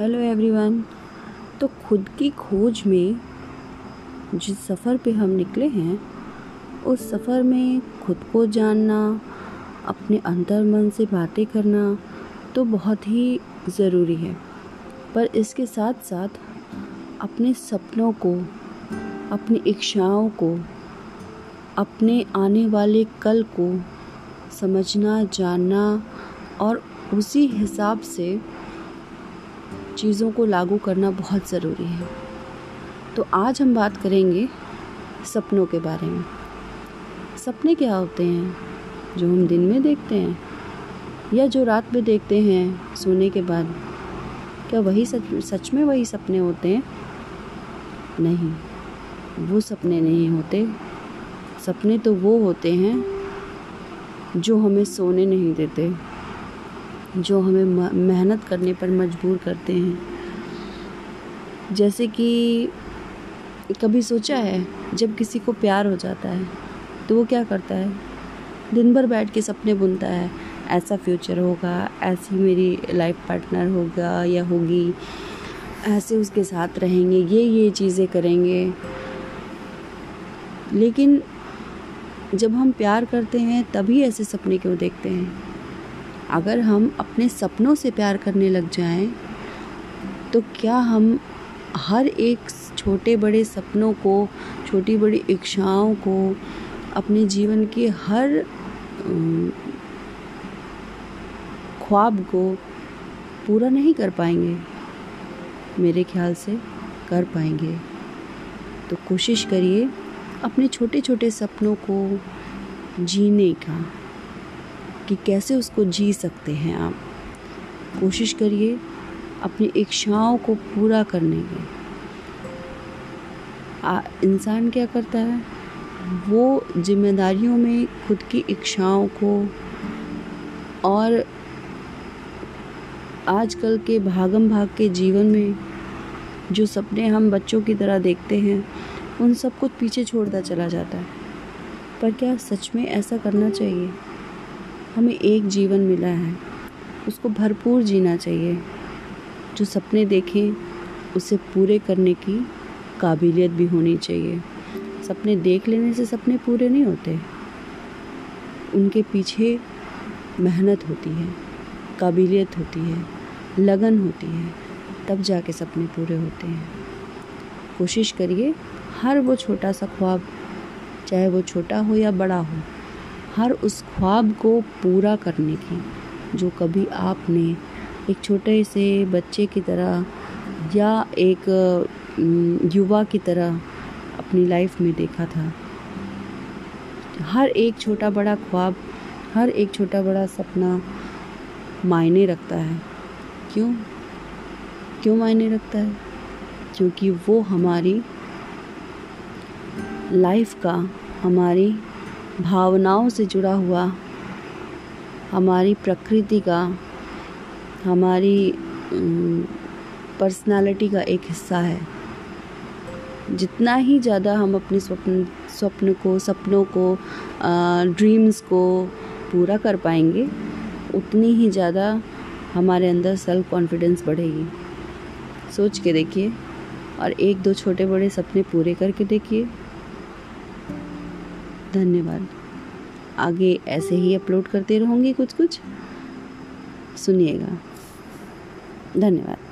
Hello everyone तो खुद की खोज में जिस सफ़र पे हम निकले हैं, उस सफ़र में खुद को जानना, अपने अंतर मन से बातें करना तो बहुत ही ज़रूरी है। पर इसके साथ साथ अपने सपनों को, अपनी इच्छाओं को, अपने आने वाले कल को समझना, जानना और उसी हिसाब से चीज़ों को लागू करना बहुत ज़रूरी है। तो आज हम बात करेंगे सपनों के बारे में। सपने क्या होते हैं, जो हम दिन में देखते हैं, या जो रात में देखते हैं, सोने के बाद? क्या वही सच सच में वही सपने होते हैं? नहीं, वो सपने नहीं होते। सपने तो वो होते हैं, जो हमें सोने नहीं देते। जो हमें मेहनत करने पर मजबूर करते हैं। जैसे कि कभी सोचा है, जब किसी को प्यार हो जाता है तो वो क्या करता है? दिन भर बैठ के सपने बुनता है। ऐसा फ्यूचर होगा, ऐसी मेरी लाइफ पार्टनर होगा या होगी, ऐसे उसके साथ रहेंगे, ये ये चीज़ें करेंगे। लेकिन जब हम प्यार करते हैं, तभी ऐसे सपने क्यों देखते हैं? अगर हम अपने सपनों से प्यार करने लग जाएँ तो क्या हम हर एक छोटे बड़े सपनों को, छोटी बड़ी इच्छाओं को, अपने जीवन के हर ख्वाब को पूरा नहीं कर पाएँगे? मेरे ख्याल से कर पाएँगे। तो कोशिश करिए अपने छोटे छोटे सपनों को जीने का। कि कैसे उसको जी सकते हैं आप? कोशिश करिए अपनी इच्छाओं को पूरा करने की। इंसान क्या करता है? वो जिम्मेदारियों में खुद की इच्छाओं को और आजकल के भागम भाग के जीवन में जो सपने हम बच्चों की तरह देखते हैं, उन सब कुछ पीछे छोड़ता चला जाता है। पर क्या सच में ऐसा करना चाहिए? हमें एक जीवन मिला है। उसको भरपूर जीना चाहिए। जो सपने देखें, उसे पूरे करने की काबिलियत भी होनी चाहिए। सपने देख लेने से सपने पूरे नहीं होते। उनके पीछे मेहनत होती है, काबिलियत होती है, लगन होती है, तब जाके सपने पूरे होते हैं। कोशिश करिए, हर वो छोटा सा ख्वाब, चाहे वो छोटा हो या बड़ा हो हर उस ख्वाब को पूरा करने की, जो कभी आपने एक छोटे से बच्चे की तरह या एक युवा की तरह अपनी लाइफ में देखा था। हर एक छोटा बड़ा ख्वाब, हर एक छोटा बड़ा सपना मायने रखता है। क्यों? क्यों मायने रखता है? क्योंकि वो हमारी लाइफ का, हमारी भावनाओं से जुड़ा हुआ हमारी प्रकृति का, हमारी पर्सनालिटी का एक हिस्सा है। जितना ही ज़्यादा हम अपने स्वप्न स्वप्न को, सपनों को ड्रीम्स को पूरा कर पाएँगे, उतनी ही ज़्यादा हमारे अंदर सेल्फ कॉन्फिडेंस बढ़ेगी। सोच के देखिए और एक दो छोटे बड़े सपने पूरे करके देखिए। धन्यवाद। आगे ऐसे ही अपलोड करते रहूँगी कुछ कुछ सुनिएगा। धन्यवाद।